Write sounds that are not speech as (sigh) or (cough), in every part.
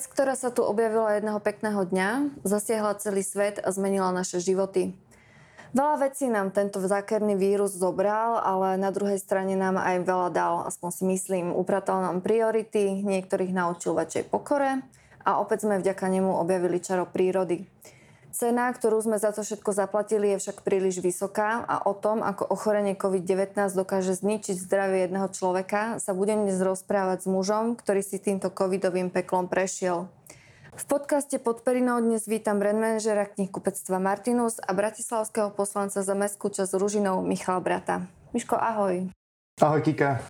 Vec, ktorá sa tu objavila jedného pekného dňa, zasiahla celý svet a zmenila naše životy. Veľa vecí nám tento zákerný vírus zobral, ale na druhej strane nám aj veľa dal, aspoň si myslím. Upratal nám priority, niektorých naučil väčšej pokore a opäť sme vďaka nemu objavili čaro prírody. Cena, ktorú sme za to všetko zaplatili, je však príliš vysoká a o tom, ako ochorenie COVID-19 dokáže zničiť zdravie jedného človeka, sa budem dnes rozprávať s mužom, ktorý si týmto covidovým peklom prešiel. V podcaste pod Perinou dnes vítam brand manažera knihkupectva Martinus a bratislavského poslanca za mestskú časť Ružinov Michal Brata. Miško, ahoj. Ahoj Kika.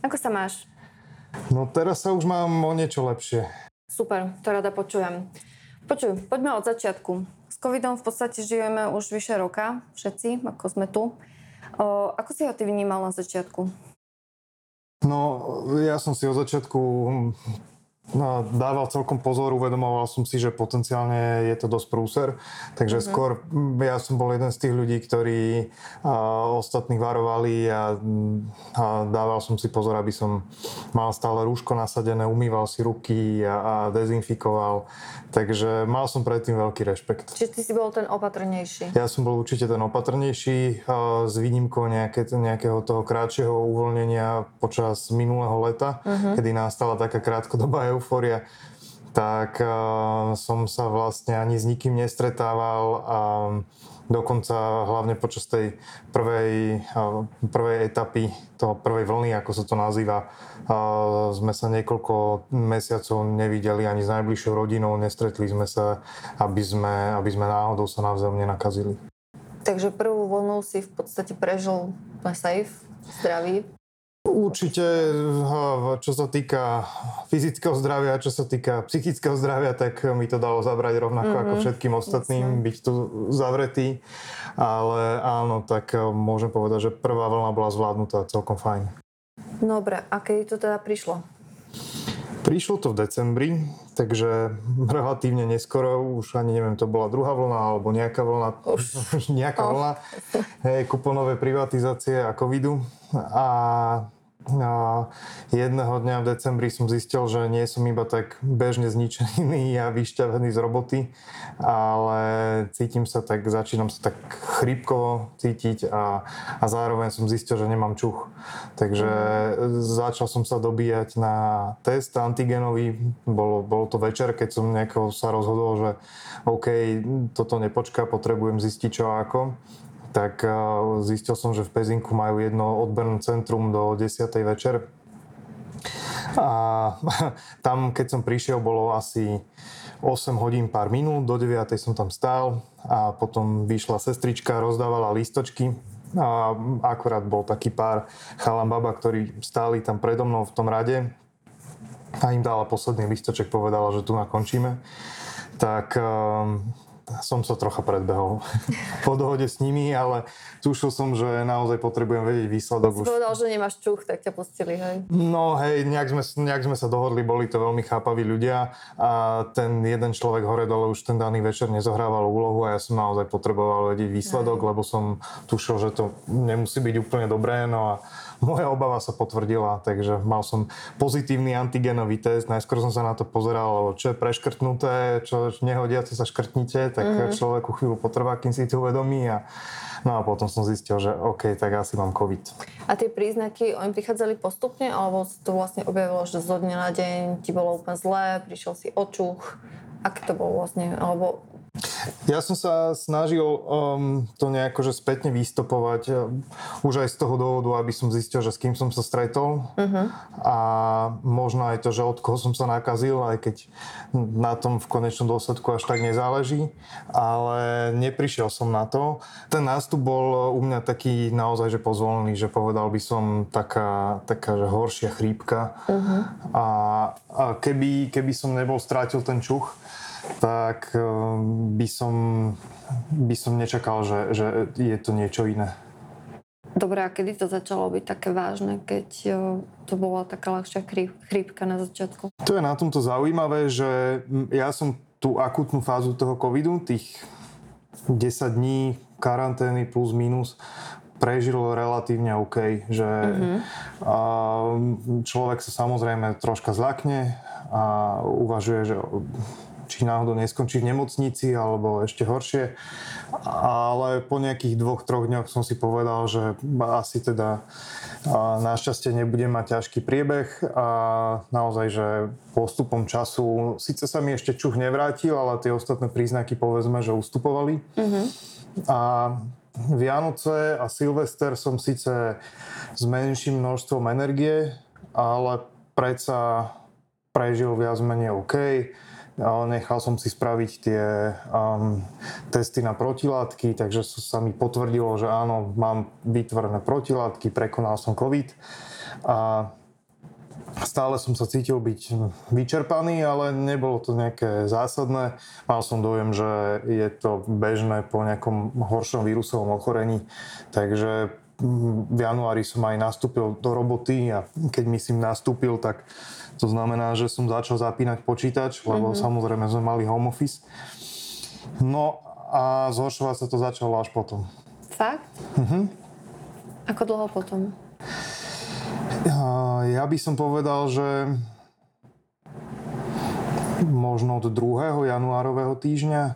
Ako sa máš? No teraz sa už mám o niečo lepšie. Super, to rada počujem. Počuj, poďme od začiatku covidom v podstate žijeme už vyše roka, všetci, ako sme tu. O, ako si ho ty vnímal na začiatku? No, ja som si od začiatku No, dával celkom pozor, uvedomoval som si, že potenciálne je to dosť prúser, takže uh-huh. skôr ja som bol jeden z tých ľudí, ktorí a, ostatných varovali a, a dával som si pozor, aby som mal stále rúško nasadené, umýval si ruky a, a dezinfikoval, takže mal som predtým veľký rešpekt. Čiže ty si bol ten opatrnejší? Ja som bol určite ten opatrnejší a, s výnimkou nejaké, nejakého toho krátšieho uvoľnenia počas minulého leta, uh-huh. kedy nastala taká krátkodobá (laughs) eufória, tak uh, som sa vlastne ani s nikým nestretával a dokonca hlavne počas tej prvej, uh, prvej etapy, toho prvej vlny, ako sa to nazýva, uh, sme sa niekoľko mesiacov nevideli ani s najbližšou rodinou, nestretli sme sa, aby sme, aby sme náhodou sa navzájom nenakazili. Takže prvú vlnu si v podstate prežil safe, zdravý? Určite, čo sa týka fyzického zdravia, čo sa týka psychického zdravia, tak mi to dalo zabrať rovnako mm-hmm. ako mhm. všetkým ostatným, Jasne. byť tu zavretý. Ale áno, tak e, môžem povedať, že prvá vlna bola zvládnutá celkom fajn. Dobre, a kedy to teda prišlo? Prišlo to v decembri, takže relatívne neskoro, už ani neviem, to bola druhá vlna alebo nejaká vlna, (laughs) nejaká vlna. Hej, kuponové privatizácie a covidu. A a jedného dňa v decembri som zistil, že nie som iba tak bežne zničený (laughs) a vyšťavený z roboty, ale cítim sa tak, začínam sa tak chrípkovo cítiť a, a zároveň som zistil, že nemám čuch. Takže začal som sa dobíjať na test antigenový, bolo, bolo to večer, keď som nejako sa rozhodol, že OK, toto nepočká, potrebujem zistiť čo ako tak eh, zistil som, že v Pezinku majú jedno odberné centrum do 10. večer. A (laughs) tam, keď som prišiel, bolo asi 8 hodín pár minút, do 9. som tam stál a potom vyšla sestrička, rozdávala lístočky a akurát bol taký pár chalam baba, ktorí stáli tam predo mnou v tom rade a im dala posledný listoček, povedala, že tu nakončíme. Tak eh, som sa trocha predbehol (laughs) po dohode s nimi, ale tušil som, že naozaj potrebujem vedieť výsledok. Si už... povedal, že nemáš čuch, tak ťa pustili, hej? No hej, nejak sme, nejak sme sa dohodli, boli to veľmi chápaví ľudia a ten jeden človek hore dole už ten daný večer nezohrával úlohu a ja som naozaj potreboval vedieť výsledok, hej. lebo som tušil, že to nemusí byť úplne dobré, no a moja obava sa potvrdila, takže mal som pozitívny antigenový test. Najskôr som sa na to pozeral, čo je preškrtnuté, čo nehodiace sa škrtnite, tak mm-hmm. človeku chvíľu potrvá, kým si to uvedomí a No a potom som zistil, že OK, tak asi mám COVID. A tie príznaky, oni prichádzali postupne, alebo sa to vlastne objavilo, že zo dňa na deň ti bolo úplne zlé, prišiel si očuch? Ak to bolo vlastne, alebo ja som sa snažil um, to nejako že spätne vystopovať um, už aj z toho dôvodu, aby som zistil, že s kým som sa stretol uh-huh. a možno aj to, že od koho som sa nakazil, aj keď na tom v konečnom dôsledku až tak nezáleží, ale neprišiel som na to. Ten nástup bol u mňa taký naozaj, že pozvolný, že povedal by som taká, taká že horšia chrípka uh-huh. a, a keby, keby som nebol strátil ten čuch, tak eh, by som, by som nečakal, že, že je to niečo iné. Dobre, a kedy to začalo byť také vážne, keď eh, to bola taká ľahšia chrípka na začiatku? To je na tomto zaujímavé, že ja som tú akutnú fázu toho covidu, tých 10 dní karantény plus minus, prežil relatívne OK, že mm-hmm. človek sa samozrejme troška zlakne, a uvažuje, že či náhodou neskončí v nemocnici alebo ešte horšie. Ale po nejakých dvoch, troch dňoch som si povedal, že asi teda našťastie nebude mať ťažký priebeh a naozaj, že postupom času, síce sa mi ešte čuch nevrátil, ale tie ostatné príznaky povedzme, že ustupovali. Mm-hmm. A Vianoce a Silvester som síce s menším množstvom energie, ale predsa prežil viac menej OK Nechal som si spraviť tie um, testy na protilátky, takže sa mi potvrdilo, že áno, mám vytvorené protilátky, prekonal som COVID. A stále som sa cítil byť vyčerpaný, ale nebolo to nejaké zásadné. Mal som dojem, že je to bežné po nejakom horšom vírusovom ochorení, takže v januári som aj nastúpil do roboty a keď myslím nastúpil, tak to znamená, že som začal zapínať počítač, lebo mm-hmm. samozrejme sme mali home office. No a zhoršovať sa to začalo až potom. Fakt? Mm-hmm. Ako dlho potom? Ja by som povedal, že možno od 2. januárového týždňa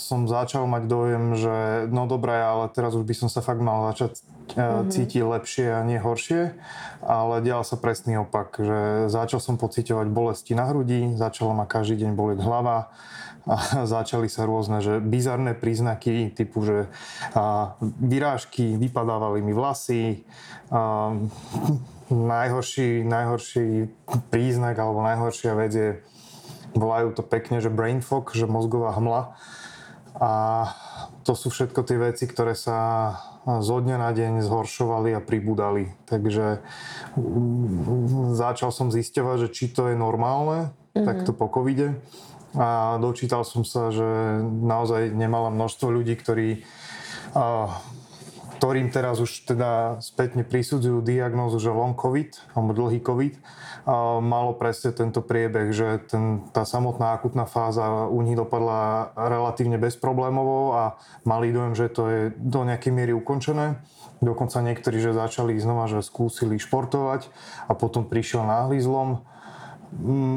som začal mať dojem, že no dobré, ale teraz už by som sa fakt mal začať mm-hmm. cítiť lepšie a nie horšie, ale dial sa presný opak, že začal som pociťovať bolesti na hrudi, začala ma každý deň bolieť hlava a (laughs) začali sa rôzne, že bizarné príznaky typu, že a, vyrážky, vypadávali mi vlasy, a, najhorší, najhorší príznak alebo najhoršia vec je volajú to pekne, že brain fog, že mozgová hmla. A to sú všetko tie veci, ktoré sa zo dňa na deň zhoršovali a pribudali. Takže mm, začal som zisťovať, že či to je normálne, mm-hmm. takto po covide. A dočítal som sa, že naozaj nemala množstvo ľudí, ktorí ktorým teraz už teda spätne prisudzujú diagnózu, že long COVID, alebo dlhý COVID, malo presne tento priebeh, že ten, tá samotná akutná fáza u nich dopadla relatívne bezproblémovo a mali dojem, že to je do nejakej miery ukončené. Dokonca niektorí, že začali znova, že skúsili športovať a potom prišiel náhly zlom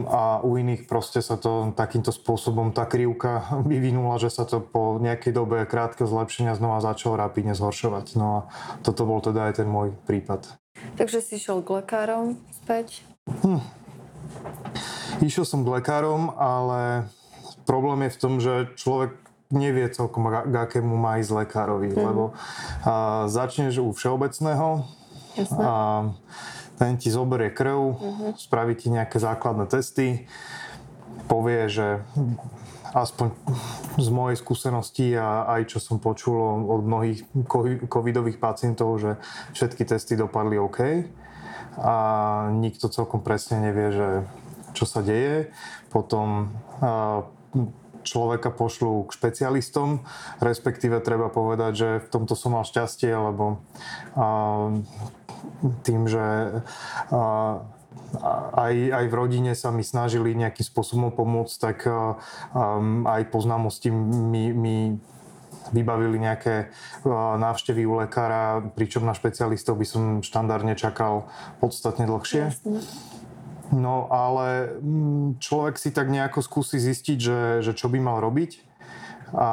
a u iných proste sa to takýmto spôsobom, tá krivka (laughs) vyvinula, že sa to po nejakej dobe krátkeho zlepšenia znova začalo rapidne zhoršovať. No a toto bol teda aj ten môj prípad. Takže si šiel k lekárom späť? Hm. Išiel som k lekárom, ale problém je v tom, že človek nevie celkom, k akému má ísť lekárovi, mm. lebo a, začneš u všeobecného Jasne. a ten ti zoberie krv, mm-hmm. spraví ti nejaké základné testy, povie, že aspoň z mojej skúsenosti a aj čo som počul od mnohých covidových pacientov, že všetky testy dopadli OK a nikto celkom presne nevie, že čo sa deje. Potom človeka pošlú k špecialistom, respektíve treba povedať, že v tomto som mal šťastie, lebo tým, že aj, aj v rodine sa mi snažili nejakým spôsobom pomôcť, tak aj po známosti mi, mi vybavili nejaké návštevy u lekára, pričom na špecialistov by som štandardne čakal podstatne dlhšie. Jasne. No ale mm, človek si tak nejako skúsi zistiť, že, že čo by mal robiť. A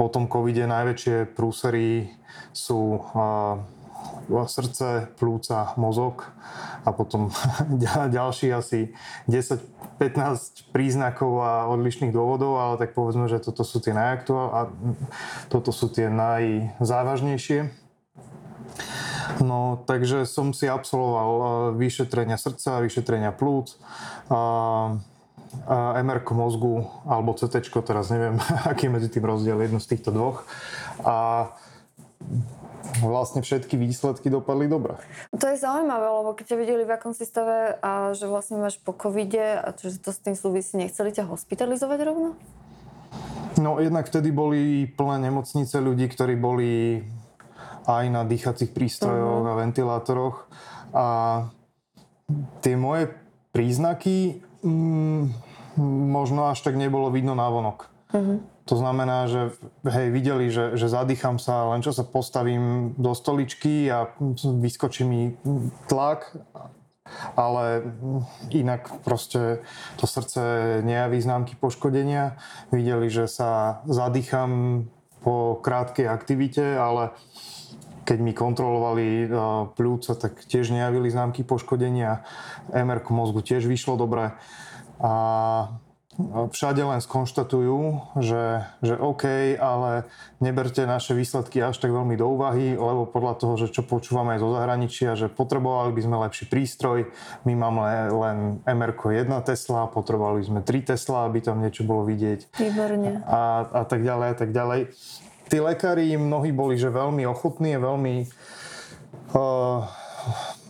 po tom covide najväčšie prúsery sú srdce, plúca, mozog a potom (laughs) ďalší asi 10-15 príznakov a odlišných dôvodov, ale tak povedzme, že toto sú tie najaktuál a toto sú tie najzávažnejšie. No, takže som si absolvoval vyšetrenia srdca, vyšetrenia plúc, MR mozgu alebo CT, teraz neviem, (laughs) aký je medzi tým rozdiel, jedno z týchto dvoch. A vlastne všetky výsledky dopadli dobre. To je zaujímavé, lebo keď ťa videli v akom stave a že vlastne máš po covide a že to s tým súvisí, nechceli ťa hospitalizovať rovno? No jednak vtedy boli plné nemocnice ľudí, ktorí boli aj na dýchacích prístrojoch uh-huh. a ventilátoroch a tie moje príznaky mm, možno až tak nebolo vidno návonok. Uh-huh. To znamená, že hej, videli, že, že zadýcham sa, len čo sa postavím do stoličky a vyskočí mi tlak ale inak proste to srdce nejaví známky poškodenia. Videli, že sa zadýcham po krátkej aktivite, ale keď mi kontrolovali pľúca, tak tiež nejavili známky poškodenia. MR mozgu tiež vyšlo dobre. A všade len skonštatujú, že, že OK, ale neberte naše výsledky až tak veľmi do úvahy, lebo podľa toho, že čo počúvame aj zo zahraničia, že potrebovali by sme lepší prístroj, my máme len MR 1 Tesla, potrebovali by sme 3 Tesla, aby tam niečo bolo vidieť. Výborne. A, a tak ďalej, a tak ďalej. Tí lekári mnohí boli, že veľmi ochotní veľmi, uh,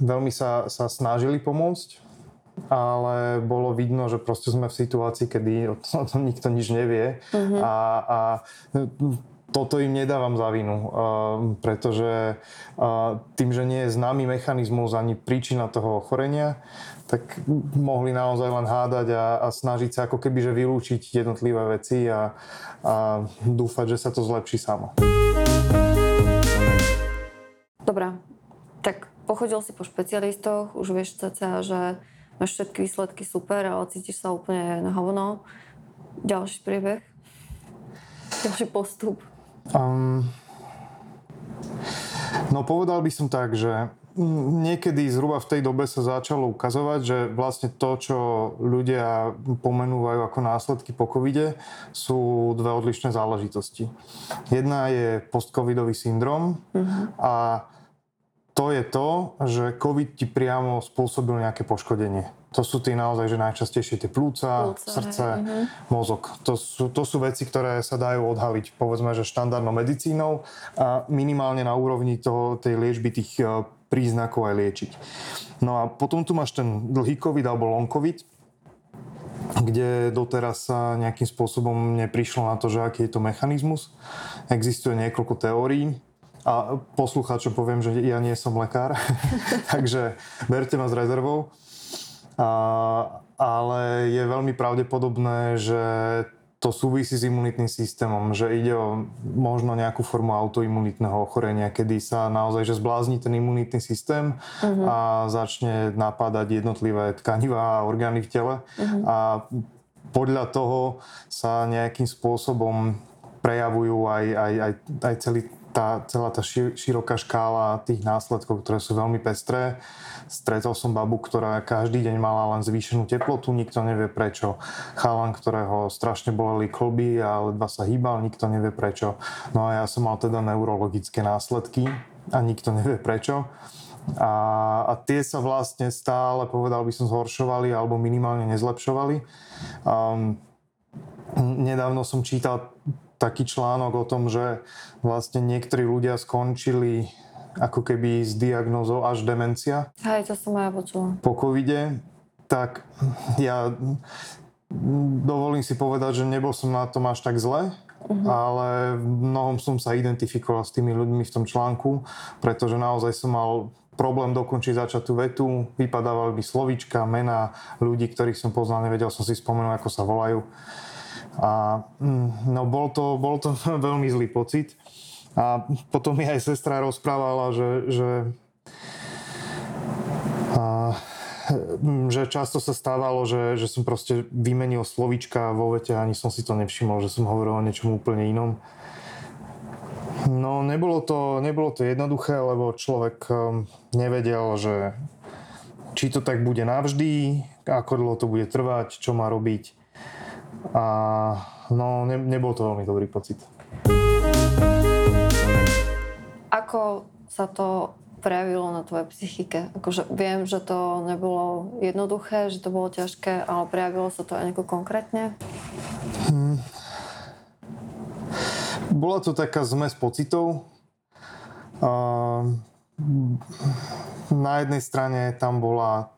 veľmi sa, sa snažili pomôcť ale bolo vidno, že proste sme v situácii, kedy o tom, o tom nikto nič nevie mm-hmm. a, a toto im nedávam za vinu, uh, pretože uh, tým, že nie je známy mechanizmus ani príčina toho ochorenia, tak mohli naozaj len hádať a, a snažiť sa ako keby že vylúčiť jednotlivé veci a, a dúfať, že sa to zlepší samo. Dobrá, tak pochodil si po špecialistoch, už vieš cca, že máš všetky výsledky super, ale cítiš sa úplne na hovno. Ďalší priebeh? Ďalší postup? Um, no povedal by som tak, že niekedy zhruba v tej dobe sa začalo ukazovať, že vlastne to, čo ľudia pomenúvajú ako následky po covide, sú dve odlišné záležitosti. Jedna je postcovidový syndrom uh-huh. a to je to, že COVID ti priamo spôsobil nejaké poškodenie. To sú tie naozaj, že najčastejšie tie plúca, plúca srdce, hej, uh-huh. mozog. To sú, to sú veci, ktoré sa dajú odhaliť, povedzme, že štandardnou medicínou a minimálne na úrovni toho, tej liečby tých e, príznakov aj liečiť. No a potom tu máš ten dlhý COVID alebo long COVID, kde doteraz sa nejakým spôsobom neprišlo na to, že aký je to mechanizmus. Existuje niekoľko teórií, a poslucháčom poviem, že ja nie som lekár, (laughs) takže berte ma s rezervou. A, ale je veľmi pravdepodobné, že to súvisí s imunitným systémom, že ide o možno nejakú formu autoimunitného ochorenia, kedy sa naozaj že zblázni ten imunitný systém uh-huh. a začne napádať jednotlivé tkanivá a orgány v tele uh-huh. a podľa toho sa nejakým spôsobom prejavujú aj, aj, aj, aj celý tá, celá tá široká škála tých následkov, ktoré sú veľmi pestré. Stretol som babu, ktorá každý deň mala len zvýšenú teplotu, nikto nevie prečo. Chalan, ktorého strašne boleli klby a ledva sa hýbal, nikto nevie prečo. No a ja som mal teda neurologické následky a nikto nevie prečo. A, a tie sa vlastne stále, povedal by som, zhoršovali alebo minimálne nezlepšovali. Um, nedávno som čítal taký článok o tom, že vlastne niektorí ľudia skončili ako keby s diagnózou až demencia. Hej, to som aj počula. Po covide, tak ja dovolím si povedať, že nebol som na tom až tak zle, uh-huh. ale v mnohom som sa identifikoval s tými ľuďmi v tom článku, pretože naozaj som mal problém dokončiť začatú vetu, vypadávali mi slovička, mená ľudí, ktorých som poznal, nevedel som si spomenúť, ako sa volajú. A mm, no bol to, bol to (laughs) veľmi zlý pocit. A potom mi aj sestra rozprávala, že, že, a, že často sa stávalo, že, že som proste vymenil slovička vo vete a ani som si to nevšimol, že som hovoril o niečom úplne inom. No nebolo to, nebolo to jednoduché, lebo človek um, nevedel, že či to tak bude navždy, ako dlho to bude trvať, čo má robiť. A no, ne, nebol to veľmi dobrý pocit. Ako sa to prejavilo na tvojej psychike? Akože viem, že to nebolo jednoduché, že to bolo ťažké, ale prejavilo sa to aj nejako konkrétne? Hmm. Bola to taká zmes pocitov. Uh, na jednej strane tam bola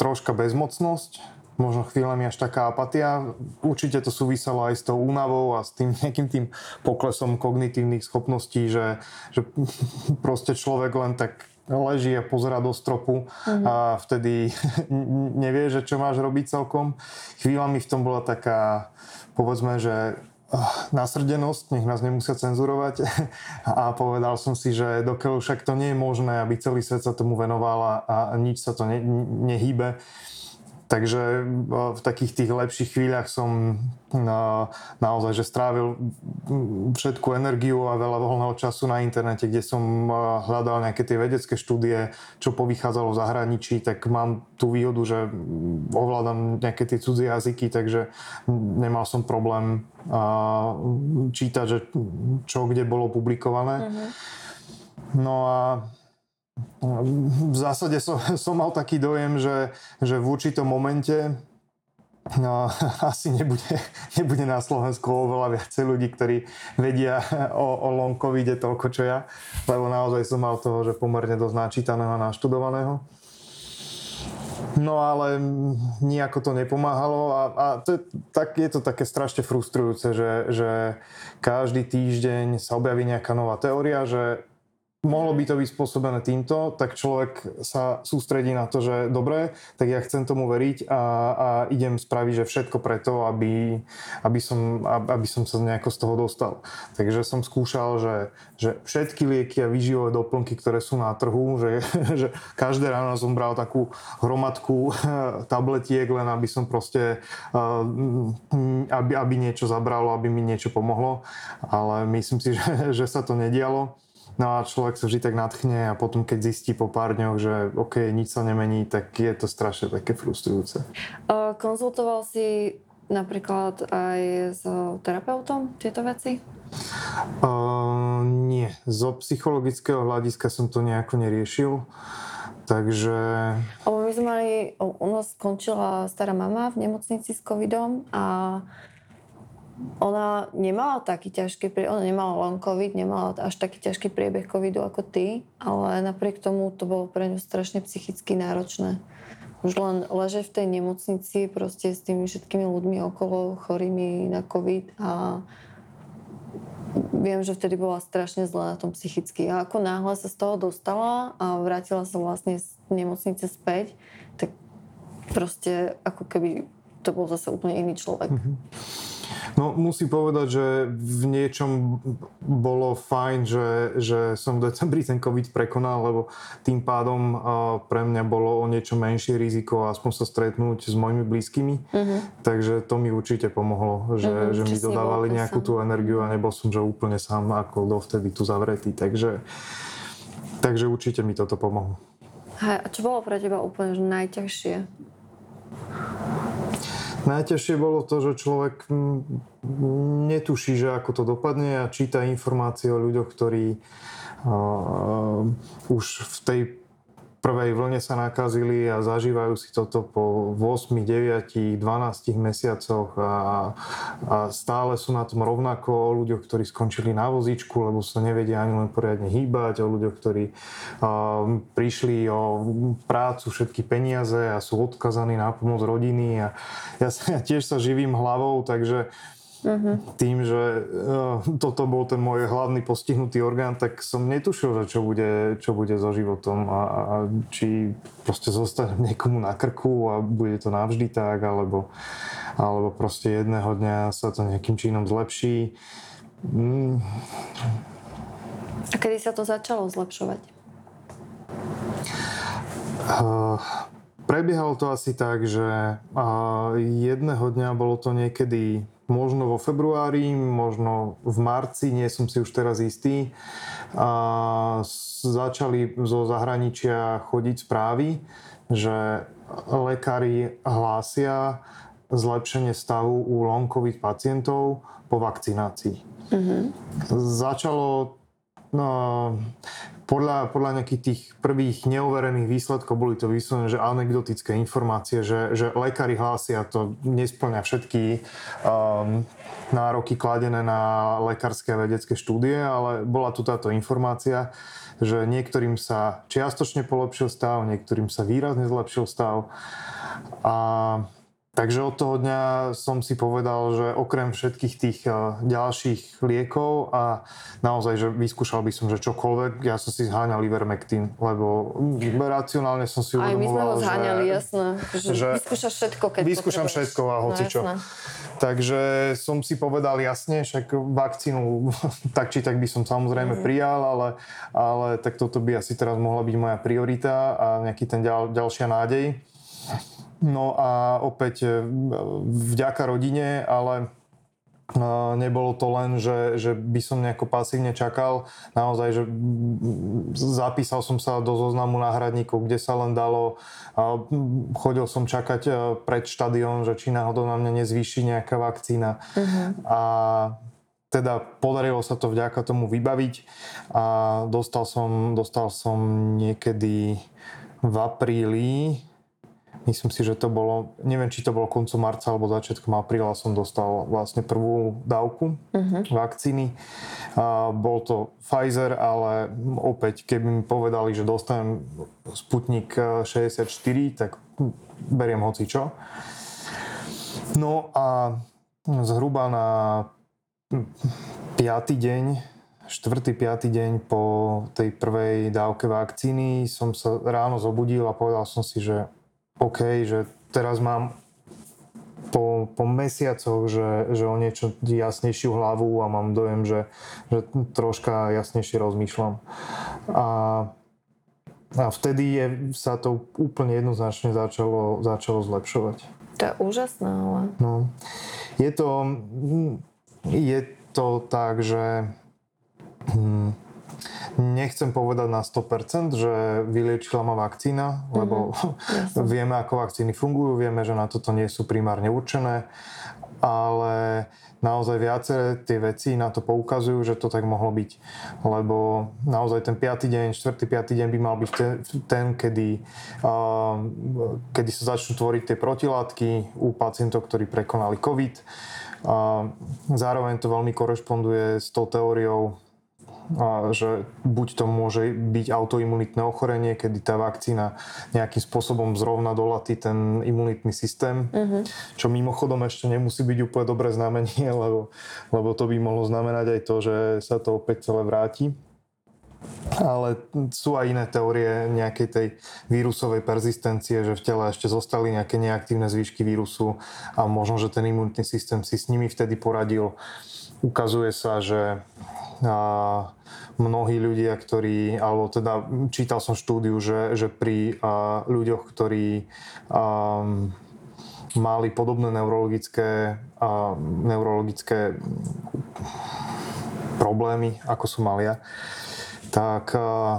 troška bezmocnosť, možno chvíľami až taká apatia. Určite to súviselo aj s tou únavou a s tým (laughs) nejakým tým poklesom kognitívnych schopností, že, že (laughs) proste človek len tak leží a pozera do stropu mm-hmm. a vtedy (laughs) nevie, že čo máš robiť celkom. Chvíľami v tom bola taká, povedzme, že nasrdenosť, nech nás nemusia cenzurovať a povedal som si, že dokiaľ však to nie je možné, aby celý svet sa tomu venoval a, a nič sa to ne, nehýbe, Takže v takých tých lepších chvíľach som naozaj, že strávil všetku energiu a veľa voľného času na internete, kde som hľadal nejaké tie vedecké štúdie, čo povychádzalo v zahraničí, tak mám tú výhodu, že ovládam nejaké tie cudzie jazyky, takže nemal som problém čítať, že čo kde bolo publikované. Mm-hmm. No a v zásade som, (laughs) som mal taký dojem, že, že v určitom momente No, (laughs) asi nebude, nebude na Slovensku oveľa viacej ľudí, ktorí vedia o, o long covide toľko, čo ja, lebo naozaj som mal toho, že pomerne dosť načítaného a naštudovaného. No ale nejako to nepomáhalo a, a to je, tak, je to také strašne frustrujúce, že, že každý týždeň sa objaví nejaká nová teória, že mohlo by to byť spôsobené týmto, tak človek sa sústredí na to, že dobre, tak ja chcem tomu veriť a, a idem spraviť, že všetko preto, aby, aby, som, aby som sa nejako z toho dostal. Takže som skúšal, že, že všetky lieky a výživové doplnky, ktoré sú na trhu, že, (laughs) že každé ráno som bral takú hromadku (laughs) tabletiek, len aby som proste, aby, aby niečo zabralo, aby mi niečo pomohlo, ale myslím si, (laughs) že, že sa to nedialo. No a človek sa vždy tak nadchne a potom keď zistí po pár dňoch, že OK, nič sa nemení, tak je to strašne také frustrujúce. Konzultoval si napríklad aj s terapeutom tieto veci? Uh, nie. Zo psychologického hľadiska som to nejako neriešil. Takže... Lebo my sme mali, u nás skončila stará mama v nemocnici s covidom a ona nemala taký ťažký, ona nemala long covid, nemala až taký ťažký priebeh covidu ako ty, ale napriek tomu to bolo pre ňu strašne psychicky náročné. Už len leže v tej nemocnici proste s tými všetkými ľuďmi okolo chorými na covid a viem, že vtedy bola strašne zlá na tom psychicky. A ako náhle sa z toho dostala a vrátila sa vlastne z nemocnice späť, tak proste ako keby to bol zase úplne iný človek. Mm-hmm. No musím povedať, že v niečom bolo fajn, že, že som v decembri ten COVID prekonal, lebo tým pádom pre mňa bolo o niečo menšie riziko aspoň sa stretnúť s mojimi blízkymi. Uh-huh. Takže to mi určite pomohlo, že, uh-huh, že mi dodávali nejakú tú energiu a nebol som že úplne sám ako dovtedy tu zavretý. Takže, takže určite mi toto pomohlo. Hej, a čo bolo pre teba úplne najťažšie? Najťažšie bolo to, že človek netuší, že ako to dopadne a číta informácie o ľuďoch, ktorí uh, už v tej prvej vlne sa nakazili a zažívajú si toto po 8, 9, 12 mesiacoch a, a stále sú na tom rovnako. O ľuďoch, ktorí skončili na vozíčku, lebo sa nevedia ani len poriadne hýbať, o ľuďoch, ktorí a, prišli o prácu, všetky peniaze a sú odkazaní na pomoc rodiny. A ja, ja tiež sa živím hlavou, takže Uh-huh. Tým, že uh, toto bol ten môj hlavný postihnutý orgán, tak som netušil, že čo bude, čo bude so životom a, a či proste zostane (laughs) niekomu na krku a bude to navždy tak, alebo, alebo proste jedného dňa sa to nejakým činom zlepší. Mm. A kedy sa to začalo zlepšovať? Uh, prebiehalo to asi tak, že uh, jedného dňa bolo to niekedy možno vo februári, možno v marci, nie som si už teraz istý, a začali zo zahraničia chodiť správy, že lekári hlásia zlepšenie stavu u lonkových pacientov po vakcinácii. Mm-hmm. Začalo no, podľa, podľa nejakých tých prvých neoverených výsledkov boli to vyslovené, že anekdotické informácie, že, že lekári hlásia, to nesplňa všetky um, nároky kladené na lekárske a vedecké štúdie, ale bola tu táto informácia, že niektorým sa čiastočne polepšil stav, niektorým sa výrazne zlepšil stav. A Takže od toho dňa som si povedal, že okrem všetkých tých ďalších liekov a naozaj, že vyskúšal by som, že čokoľvek, ja som si zháňal Ivermectin, lebo racionálne som si Aj my sme ho uvedomoval, zháňali, že, jasné. Že, že vyskúšaš všetko, keď vyskúšam potrebuješ. všetko a hoci čo. No. Takže som si povedal jasne, však vakcínu (laughs) tak či tak by som samozrejme Mhm. prijal, ale, ale tak toto by asi teraz mohla byť moja priorita a nejaký ten ďal, ďalšia nádej. No a opäť e, vďaka rodine, ale e, nebolo to len, že, že by som nejako pasívne čakal. Naozaj, že zapísal som sa do zoznamu náhradníkov, kde sa len dalo. Chodil som čakať e, pred štadión, že či náhodou na mňa nezvýši nejaká vakcína. A teda podarilo sa to vďaka tomu vybaviť a dostal som, dostal som niekedy v apríli Myslím si, že to bolo, neviem, či to bolo koncom marca alebo začiatkom apríla som dostal vlastne prvú dávku uh-huh. vakcíny. A bol to Pfizer, ale opäť, keby mi povedali, že dostanem Sputnik 64, tak beriem hoci čo. No a zhruba na 5. deň, 4. 5. deň po tej prvej dávke vakcíny som sa ráno zobudil a povedal som si, že OK, že teraz mám po, po mesiacoch, že, že o niečo jasnejšiu hlavu a mám dojem, že, že troška jasnejšie rozmýšľam. A, a vtedy je, sa to úplne jednoznačne začalo, začalo zlepšovať. To je úžasné, ale... No. Je to, je to tak, že hm, nechcem povedať na 100%, že vyliečila ma vakcína, lebo mm-hmm. (laughs) vieme, ako vakcíny fungujú, vieme, že na toto nie sú primárne určené, ale naozaj viaceré tie veci na to poukazujú, že to tak mohlo byť. Lebo naozaj ten 5. deň, 4. 5. deň by mal byť ten, ten kedy, uh, kedy sa začnú tvoriť tie protilátky u pacientov, ktorí prekonali COVID. Uh, zároveň to veľmi korešponduje s tou teóriou a že buď to môže byť autoimunitné ochorenie, kedy tá vakcína nejakým spôsobom zrovna dolatí ten imunitný systém, uh-huh. čo mimochodom ešte nemusí byť úplne dobré znamenie, (laughs) lebo, lebo to by mohlo znamenať aj to, že sa to opäť celé vráti. Ale sú aj iné teórie nejakej tej vírusovej persistencie, že v tele ešte zostali nejaké neaktívne zvýšky vírusu a možno, že ten imunitný systém si s nimi vtedy poradil. Ukazuje sa, že a mnohí ľudia, ktorí, alebo teda čítal som štúdiu, že, že pri a, ľuďoch, ktorí a, mali podobné neurologické, a, neurologické problémy, ako som mal ja, tak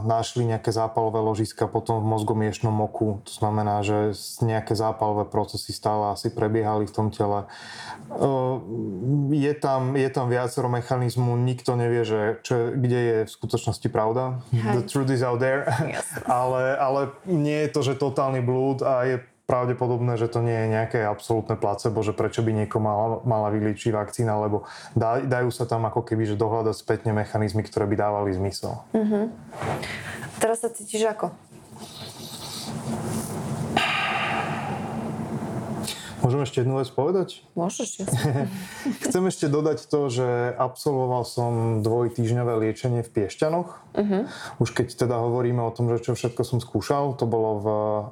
našli nejaké zápalové ložiska potom v mozgomiešnom oku. To znamená, že nejaké zápalové procesy stále asi prebiehali v tom tele. Je tam, je tam viacero mechanizmu, nikto nevie, že čo, kde je v skutočnosti pravda. Hej. The truth is out there. Yes. (laughs) ale, ale nie je to, že totálny blúd a je pravdepodobné, že to nie je nejaké absolútne placebo, že prečo by niekoho mala, mala vyliečiť vakcína, lebo dá, dajú sa tam ako keby že dohľadať spätne mechanizmy, ktoré by dávali zmysel. Uh-huh. Teraz sa cítiš ako? Môžem ešte jednu vec povedať? Môžeš, (laughs) Chcem ešte dodať to, že absolvoval som dvojtýžňové liečenie v Piešťanoch. Uh-huh. Už keď teda hovoríme o tom, že čo všetko som skúšal, to bolo v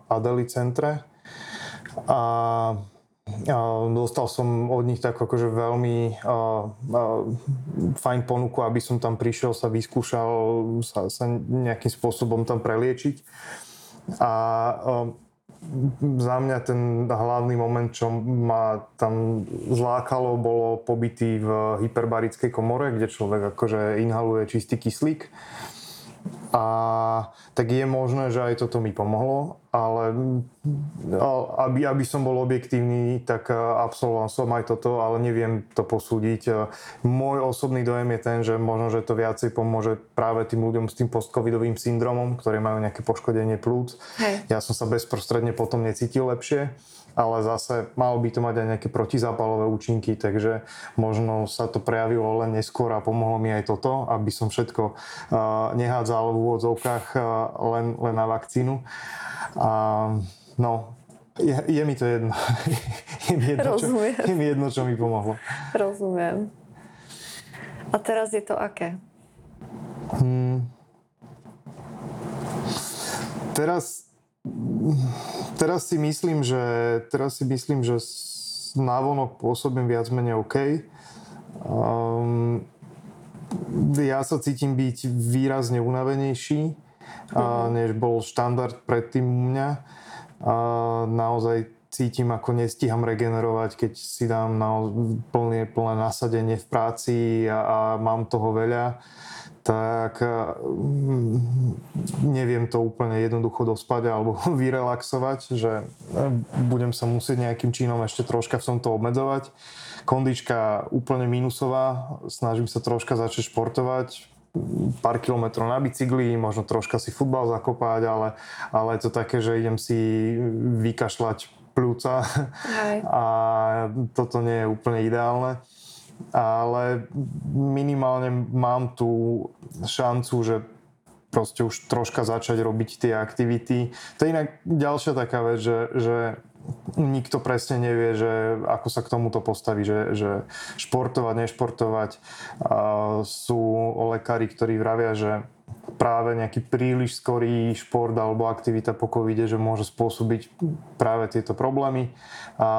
Adeli centre. A dostal som od nich tak akože veľmi a, a, fajn ponuku, aby som tam prišiel, sa vyskúšal, sa, sa nejakým spôsobom tam preliečiť. A, a za mňa ten hlavný moment, čo ma tam zlákalo, bolo pobytý v hyperbarickej komore, kde človek akože inhaluje čistý kyslík. A tak je možné, že aj toto mi pomohlo, ale aby, aby som bol objektívny, tak absolvoval som aj toto, ale neviem to posúdiť. Môj osobný dojem je ten, že možno, že to viacej pomôže práve tým ľuďom s tým postcovidovým syndromom, ktorí majú nejaké poškodenie plúc. Hej. Ja som sa bezprostredne potom necítil lepšie ale zase malo by to mať aj nejaké protizápalové účinky, takže možno sa to prejavilo len neskôr a pomohlo mi aj toto, aby som všetko uh, nehádzal v úvodzovkách uh, len, len na vakcínu. A, no, je, je mi to jedno. (laughs) je, mi jedno čo, je mi jedno, čo mi pomohlo. Rozumiem. A teraz je to aké? Hmm. Teraz, teraz si myslím, že teraz si myslím, že návonok pôsobím viac menej OK. Um, ja sa cítim byť výrazne unavenejší, uh-huh. než bol štandard predtým u mňa. A naozaj cítim, ako nestíham regenerovať, keď si dám na plné, plné nasadenie v práci a, a mám toho veľa tak mm, neviem to úplne jednoducho dospať alebo (laughs) vyrelaxovať, že budem sa musieť nejakým činom ešte troška v tomto obmedzovať. Kondička úplne minusová, snažím sa troška začať športovať, pár kilometrov na bicykli, možno troška si futbal zakopať, ale, ale je to také, že idem si vykašľať pľúca. (laughs) A toto nie je úplne ideálne ale minimálne mám tú šancu, že proste už troška začať robiť tie aktivity. To je inak ďalšia taká vec, že, že nikto presne nevie, že ako sa k tomuto postaví, že, že športovať, nešportovať. A sú lekári, ktorí vravia, že práve nejaký príliš skorý šport alebo aktivita po covide, že môže spôsobiť práve tieto problémy. A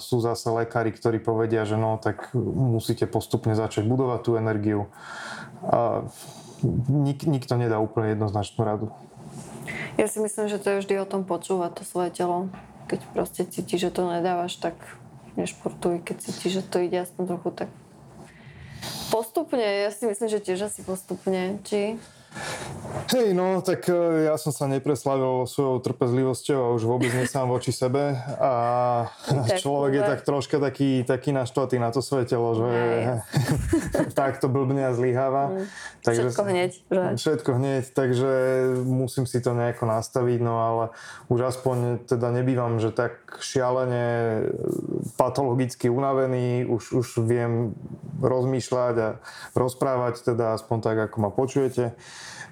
sú zase lekári, ktorí povedia, že no tak musíte postupne začať budovať tú energiu. A nik, nikto nedá úplne jednoznačnú radu. Ja si myslím, že to je vždy o tom počúvať to svoje telo. Keď proste cítiš, že to nedávaš, tak nešportuj. Keď cítiš, že to ide aspoň trochu, tak postupne. Ja si myslím, že tiež asi postupne. Či Hej, no, tak e, ja som sa nepreslavil svojou trpezlivosťou a už vôbec nie sám voči sebe a (laughs) človek je tak troška taký, taký naštvatý na to svoje telo, že (laughs) takto blbne a zlyháva. Mm. Takže, všetko hneď. Že? Všetko hneď, takže musím si to nejako nastaviť, no ale už aspoň teda nebývam, že tak šialene patologicky unavený, už, už viem rozmýšľať a rozprávať teda aspoň tak, ako ma počujete.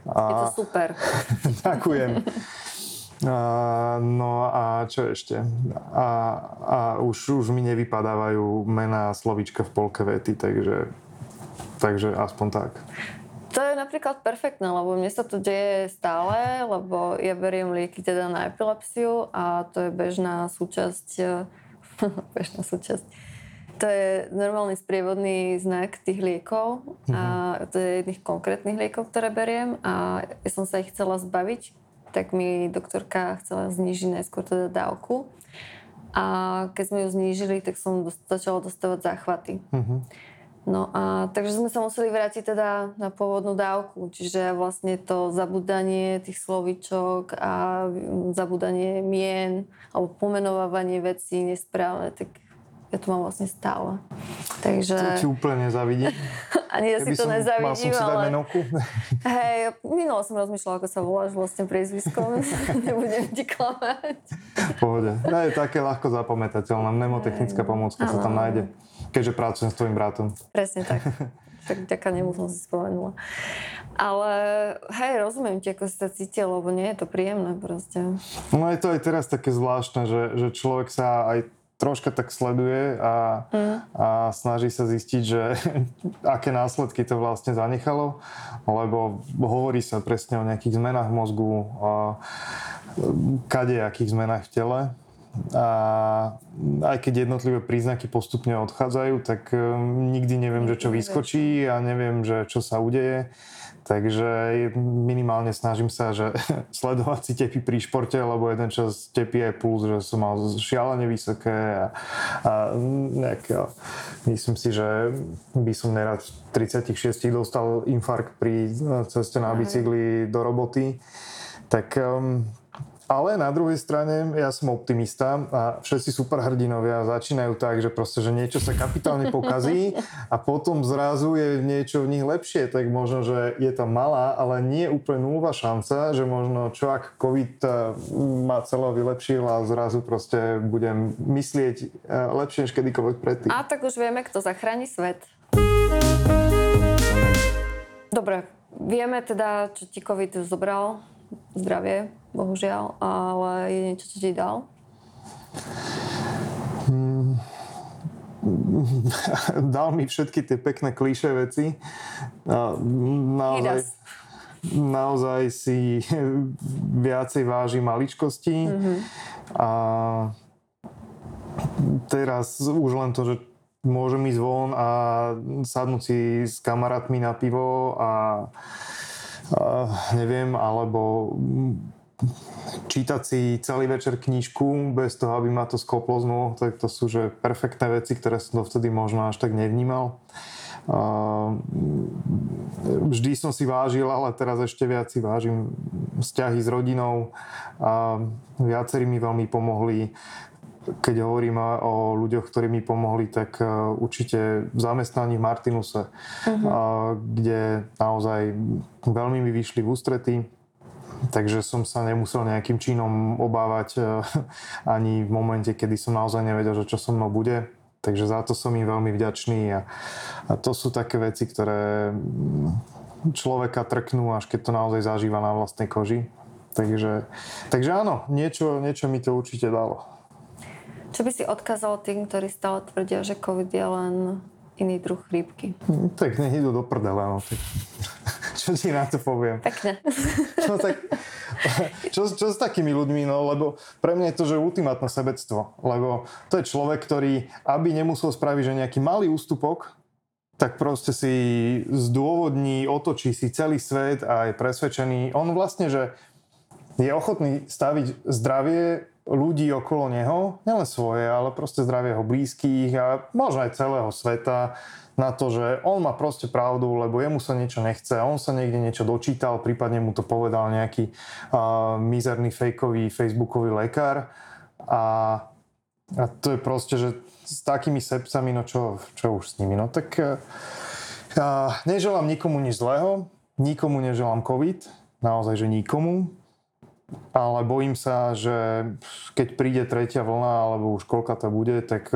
Je to super. (laughs) Ďakujem. A, no a čo ešte? A, a už, už mi nevypadávajú mená slovíčka v polke vety, takže, takže aspoň tak. To je napríklad perfektné, lebo mne sa to deje stále, lebo ja beriem lieky teda na epilepsiu a to je bežná súčasť, (laughs) bežná súčasť to je normálny sprievodný znak tých liekov mm-hmm. a mhm. to je jedných konkrétnych liekov, ktoré beriem a ja som sa ich chcela zbaviť, tak mi doktorka chcela znižiť najskôr teda dávku a keď sme ju znížili, tak som začala dostávať záchvaty. Mm-hmm. No a takže sme sa museli vrátiť teda na pôvodnú dávku, čiže vlastne to zabudanie tých slovičok a zabudanie mien alebo pomenovávanie vecí nesprávne, tak ja to mám vlastne stále. Takže... To ti úplne nezavidím. (laughs) Ani ja si to nezavidím, mal som si ale... menovku. (laughs) Hej, minulo som rozmýšľala, ako sa voláš vlastne priezviskom. (laughs) Nebudem ti klamať. Pohode. No, je také ľahko zapamätateľné. Mnemotechnická pomôcka sa tam nájde. Keďže pracujem s tvojim bratom. Presne tak. tak ďaká nemu som si spomenula. Ale hej, rozumiem ti, ako si sa cítil, lebo nie je to príjemné proste. No je to aj teraz také zvláštne, že, že človek sa aj troška tak sleduje a, mm. a snaží sa zistiť, že (laughs) aké následky to vlastne zanechalo, lebo hovorí sa presne o nejakých zmenách mozgu, a kadejakých zmenách v tele. A aj keď jednotlivé príznaky postupne odchádzajú, tak um, nikdy neviem, že čo vyskočí a neviem, že čo sa udeje. Takže minimálne snažím sa, že (laughs) sledovať si tepy pri športe, lebo jeden čas tepí aj puls, že som mal šialene vysoké a, a nejak, ja, myslím si, že by som nerad v 36 dostal infarkt pri ceste na bicykli do roboty. Tak um, ale na druhej strane ja som optimista a všetci superhrdinovia začínajú tak, že proste, že niečo sa kapitálne pokazí a potom zrazu je niečo v nich lepšie, tak možno, že je to malá, ale nie úplne nulová šanca, že možno čo ak COVID eh, ma celo vylepšil a zrazu proste budem myslieť eh, lepšie než kedykoľvek predtým. A tak už vieme, kto zachráni svet. Dobre, vieme teda, čo ti COVID zobral, zdravie, bohužiaľ, ale je niečo, čo ti dal? Hmm, (laughs) dal mi všetky tie pekné kliše veci. Naozaj, naozaj si (laughs) viacej váži maličkosti. Mm-hmm. A teraz už len to, že môžem ísť von a sadnúť si s kamarátmi na pivo a neviem, alebo čítať si celý večer knižku bez toho, aby ma to skoplo z tak to sú že perfektné veci, ktoré som dovtedy možno až tak nevnímal. Uh, vždy som si vážil, ale teraz ešte viac si vážim vzťahy s rodinou. A viacerí mi veľmi pomohli. Keď hovorím o ľuďoch, ktorí mi pomohli, tak uh, určite v zamestnaní v Martinuse, uh-huh. uh, kde naozaj veľmi mi vyšli v ústrety takže som sa nemusel nejakým činom obávať eh, (laughs) ani v momente, kedy som naozaj nevedel, že čo so mnou bude. Takže za to som im veľmi vďačný a, a to sú také veci, ktoré človeka trknú, až keď to naozaj zažíva na vlastnej koži. Takže, takže áno, niečo, niečo mi to určite dalo. Čo by si odkázal tým, ktorí stále tvrdia, že COVID je len iný druh chrípky? Hm, tak nech idú do prdele, no. Tak (laughs) čo ti na to poviem? Pekne. (laughs) No tak, čo, čo s takými ľuďmi? No lebo pre mňa je to, že ultimátne sebectvo. Lebo to je človek, ktorý, aby nemusel spraviť, že nejaký malý ústupok, tak proste si zdôvodní, otočí si celý svet a je presvedčený. On vlastne, že je ochotný staviť zdravie ľudí okolo neho, nielen svoje, ale proste zdravie jeho blízkych a možno aj celého sveta na to, že on má proste pravdu, lebo jemu sa niečo nechce, on sa niekde niečo dočítal, prípadne mu to povedal nejaký uh, mizerný fejkový facebookový lekár. A, a to je proste, že s takými sepcami, no čo, čo už s nimi, no tak uh, neželám nikomu nič zlého, nikomu neželám COVID, naozaj, že nikomu, ale bojím sa, že keď príde tretia vlna, alebo už koľka to bude, tak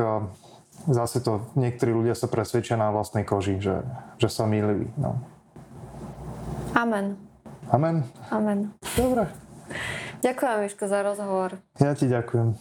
zase to niektorí ľudia sa presvedčia na vlastnej koži, že, že sa mýlili. No. Amen. Amen? Amen. Dobre. Ďakujem, Miško, za rozhovor. Ja ti ďakujem.